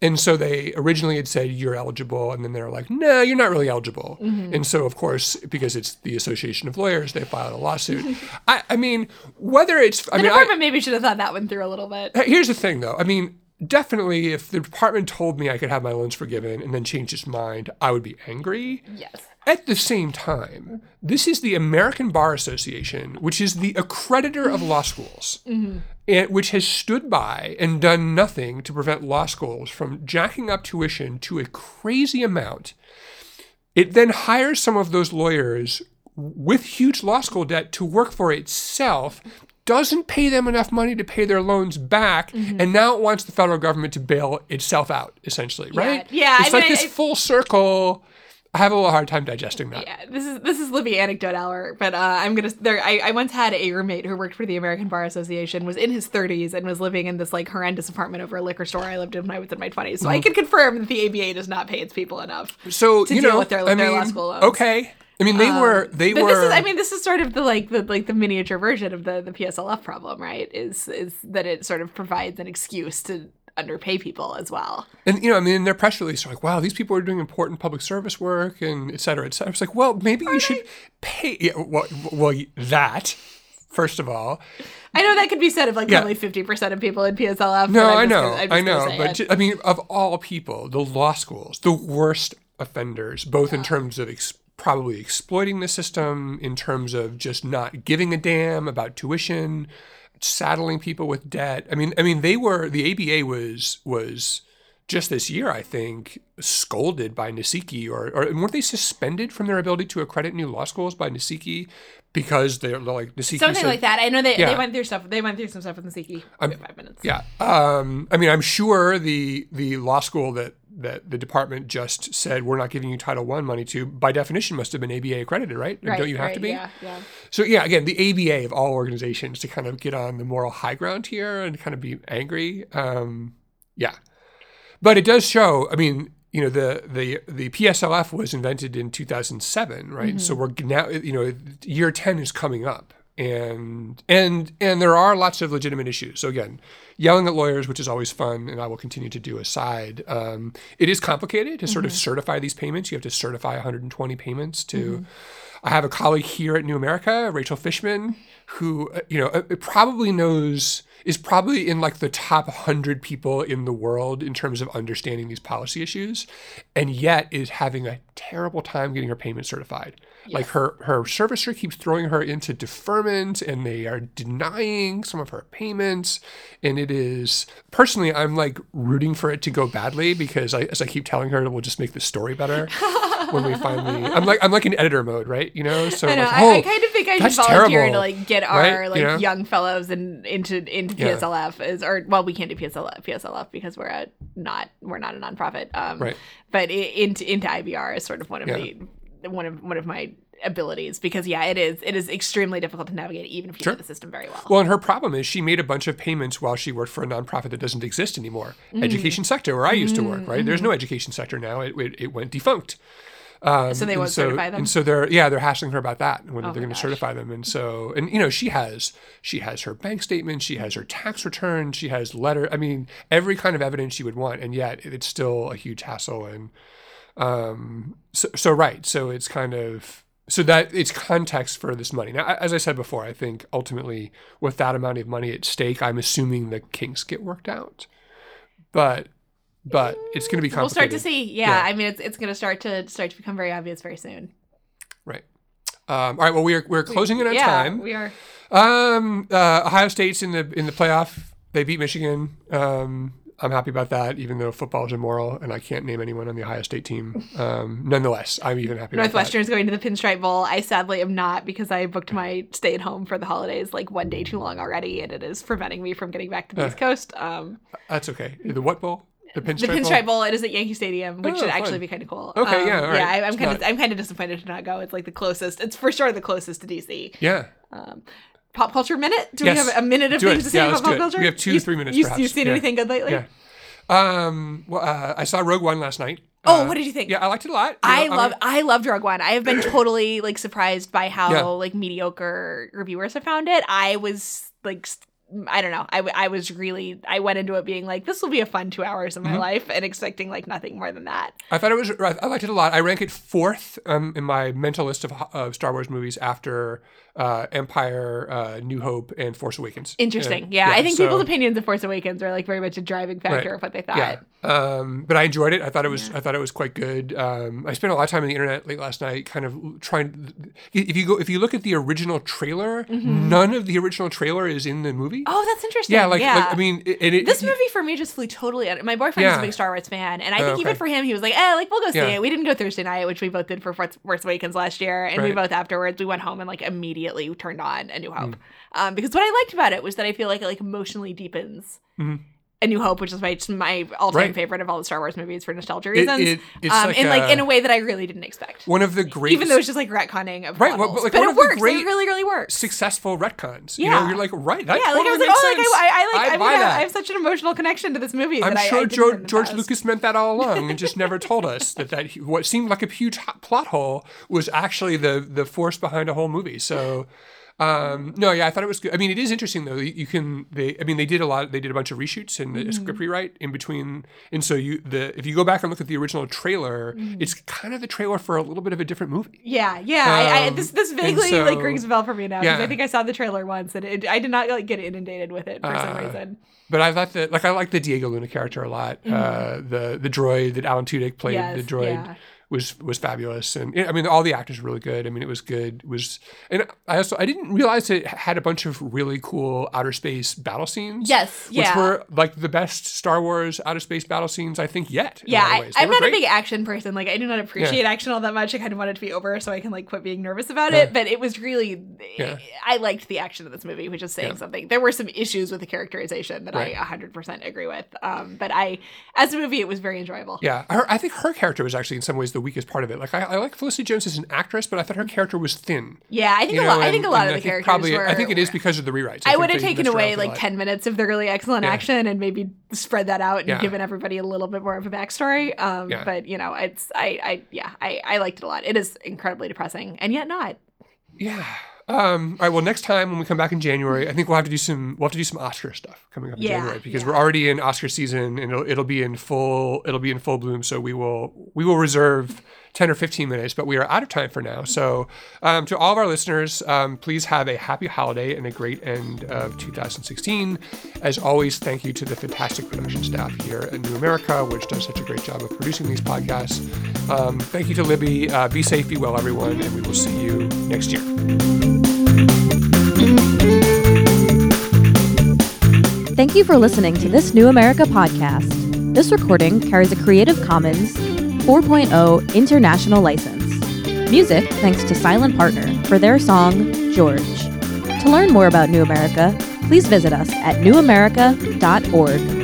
And so they originally had said you're eligible, and then they're like, no, you're not really eligible. Mm-hmm. And so, of course, because it's the Association of Lawyers, they filed a lawsuit. I, I mean, whether it's, I The mean, I, department maybe should have thought that one through a little bit. Here's the thing, though. I mean, definitely, if the department told me I could have my loans forgiven and then changed its mind, I would be angry. Yes. At the same time, this is the American Bar Association, which is the accreditor of law schools, mm-hmm. and which has stood by and done nothing to prevent law schools from jacking up tuition to a crazy amount. It then hires some of those lawyers with huge law school debt to work for itself, doesn't pay them enough money to pay their loans back, and now it wants the federal government to bail itself out, essentially, right? yeah, It's I like mean, this I- full circle. I have a little hard time digesting that. Yeah, this is this is Libby anecdote hour, but uh, I'm gonna. There, I, I once had a roommate who worked for the American Bar Association, was in his 30s, and was living in this like horrendous apartment over a liquor store I lived in when I was in my 20s. So Mm-hmm. I can confirm that the ABA does not pay its people enough. So to you deal know, with their- I their law mean, school loans. Okay. I mean, they um, were they But were. this is, I mean, this is sort of the like the like the miniature version of the the PSLF problem, right? Is is that it sort of provides an excuse to underpay people as well. And you know, I mean, in their press release, they're like, "Wow, these people are doing important public service work," and et cetera, et cetera. It's like, well, maybe you should pay. Yeah, well, well, that first of all. I know that could be said of like Yeah. only 50% of people in PSLF. No, I know, gonna- I know, but. I mean, of all people, the law schools, the worst offenders, both in terms of ex- probably exploiting the system, in terms of just not giving a damn about tuition, saddling people with debt. I mean, I mean, they were the ABA was was just this year, I think, scolded by NACIQI, or, or weren't they suspended from their ability to accredit new law schools by NACIQI because they're like NACIQI Something said- like that. I know they, Yeah. they went through stuff. They went through some stuff with NACIQI. Five minutes. Yeah. Um, I mean, I'm sure the the law school that that the department just said we're not giving you Title One money to, by definition, must have been ABA accredited, right? Right, Don't you have right, to be? Yeah, yeah. So yeah, again, the ABA of all organizations to kind of get on the moral high ground here and kind of be angry. Um, yeah, but it does show. I mean, you know, the the the PSLF was invented in 2007, right? So we're now, you know, year 10 is coming up. And and and there are lots of legitimate issues. So again, yelling at lawyers, which is always fun, and I will continue to do aside. Um, it is complicated to sort of certify these payments. You have to certify 120 payments to. I have a colleague here at New America, Rachel Fishman, who uh, you know uh, probably knows is probably in like the top 100 people in the world in terms of understanding these policy issues, and yet is having a terrible time getting her payment certified. Like her her servicer keeps throwing her into deferment, and they are denying some of her payments, and it is personally I'm like rooting for it to go badly because I, as I keep telling her, it will just make the story better. when we finally. I'm like I'm like in editor mode, right? You know, so I know. like, oh, I kind of think I should volunteer terrible, to like get our right? You like know? young fellows and into into Yeah. PSLF is or well we can't do PSLF PSLF because we're a not we're not a nonprofit. Um, Right. But i- into into IBR is sort of one of Yeah. the one of one of my abilities because yeah it is it is extremely difficult to navigate even if you Sure. know the system very well. Well, and her problem is she made a bunch of payments while she worked for a nonprofit that doesn't exist anymore. Mm. Education sector, where I used to work, right? There's no education sector now. It, it, it went defunct. Um, So they won't certify them? And so they're yeah they're hassling her about that and whether Oh they're going to certify them. And so and you know she has she has her bank statement, she has her tax return, she has letter. I mean every kind of evidence you would want, and yet it's still a huge hassle. And um, so so right, so it's kind of so that it's context for this money. Now, as I said before, I think ultimately with that amount of money at stake, I'm assuming the kinks get worked out. But but it's going to be complicated. we'll start to see. Yeah, Yeah. I mean it's it's going to start to start to become very obvious very soon. Right. Um, all right. Well, we're we're closing in on yeah, time. we are. Um, uh, Ohio State's in the in the playoff. They beat Michigan. Um, I'm happy about that, even though football is immoral and I can't name anyone on the Ohio State team. Um, nonetheless, I'm even happy. Northwestern is going to the Pinstripe Bowl. I sadly am not because I booked my stay at home for the holidays like one day too long already, and it is preventing me from getting back to the East Coast. Um, That's okay. The what bowl? The pinstripe, the? Pinstripe Bowl. It is at Yankee Stadium, which Oh, should actually be kind of cool. Okay, Um, yeah, all right. yeah. I, I'm kind of not- I'm kind of disappointed to not go. It's like the closest. It's for sure the closest to DC. Yeah. Um, pop culture minute. Do Yes. we have a minute of Do it. things to say about pop it. culture? We have two, You- three minutes, You, perhaps. You've seen Yeah. anything good lately? Yeah. Um, well, uh, I saw Rogue One last night. Oh, Uh, what did you think? Yeah, I liked it a lot. You I know, love I'm- I loved Rogue One. I have been totally like surprised by how Yeah. like mediocre reviewers have found it. I was like I don't know. I, I was really I went into it being like this will be a fun 2 hours of my Mm-hmm. life and expecting like nothing more than that. I thought it was. I liked it a lot. I rank it fourth um, in my mental list of, of Star Wars movies after uh, Empire, uh, New Hope, and Force Awakens. Interesting. And- Yeah, I think so- people's opinions of Force Awakens are like very much a driving factor Right. of what they thought. Yeah, um, but I enjoyed it. I thought it was. I thought it was quite good. Um, I spent a lot of time on the internet late last night, kind of trying. If you go, if you look at the original trailer, none of the original trailer is in the movie. Mm-hmm. Oh, that's interesting. yeah, like, yeah. like I mean, it, it, this movie for me just flew totally out. My boyfriend is a big Star Wars fan, and I Oh, think even for him, he was like, "Eh, like we'll go see Yeah. it." We didn't go Thursday night, which we both did for Force Force Awakens last year, and we both afterwards we went home and like immediately turned on A New Hope, Mm. um, because what I liked about it was that I feel like it like emotionally deepens. Mhm. A New Hope, which is my my all time Right. favorite of all the Star Wars movies for nostalgia reasons, it- it's um, like and like a- in a way that I really didn't expect. one of the great, Even though it's just like retconning of Right, well, but, like, but it works. great it really, really works. successful retcons. You Yeah. know, you're like, right, yeah, like I was like, oh, like sense. I, I, I like, I, buy mean, I, that. I have such an emotional connection to this movie. I'm that I- I sure George, George. Lucas meant that all along and just never told us that that what seemed like a huge plot hole was actually the the force behind a whole movie. So. Um, no, yeah, I thought it was good. I mean, it is interesting though. You you can they. I mean, they did a lot. They did a bunch of reshoots and Mm-hmm. a script rewrite in between. And so you the if you go back and look at the original trailer, Mm-hmm. it's kind of the trailer for a little bit of a different movie. Yeah, yeah. I, I, Um, this this vaguely so- like rings a bell for me now because Yeah. I think I saw the trailer once and it, I did not like get inundated with it for some Uh, reason. But I thought that like I like the Diego Luna character a lot. Uh, the the droid that Alan Tudyk played, Mm-hmm. Yes, the droid yeah. Was was fabulous, and I mean all the actors were really good. I mean it was good. It was and I also I didn't realize it had a bunch of really cool outer space battle scenes. Yes, which yeah. were like the best Star Wars outer space battle scenes I think yet. Yeah, I, i'm were not a big action person. Like I do not appreciate action all that much. I kind of want it to be over so I can like quit being nervous about it. But it was really, Yeah. I liked the action of this movie, which is saying Yeah. something. There were some issues with the characterization that Right. I 100% agree with. Um, but I, as a movie, it was very enjoyable. Yeah, her, I think her character was actually in some ways the weakest part of it. Like I, I like Felicity Jones as an actress, but I thought her character was thin. Yeah, I think You a know, lot. I think a lot and of the I characters probably were. I think it is because of the rewrites. I think would have taken away like 10 minutes of the really excellent Yeah. action and maybe spread that out and Yeah. given everybody a little bit more of a backstory. Um, Yeah. But, you know, it's, I, I, yeah, I, I liked it a lot. It is incredibly depressing and yet not. Yeah. Um, all right. Well, next time when we come back in January, I think we'll have to do some we'll have to do some Oscar stuff coming up in Yeah, January because yeah. we're already in Oscar season and it'll, it'll be in full it'll be in full bloom. So we will we will reserve ten or fifteen minutes, but we are out of time for now. So um, to all of our listeners, um, please have a happy holiday and a great end of 2016. As always, thank you to the fantastic production staff here at New America, which does such a great job of producing these podcasts. Um, thank you to Libby. Uh, be safe, be well, everyone, and we will see you next year. Thank you for listening to this New America podcast. This recording carries a Creative Commons 4.0 international license. Music thanks to Silent Partner for their song, George. To learn more about New America, please visit us at newamerica.org.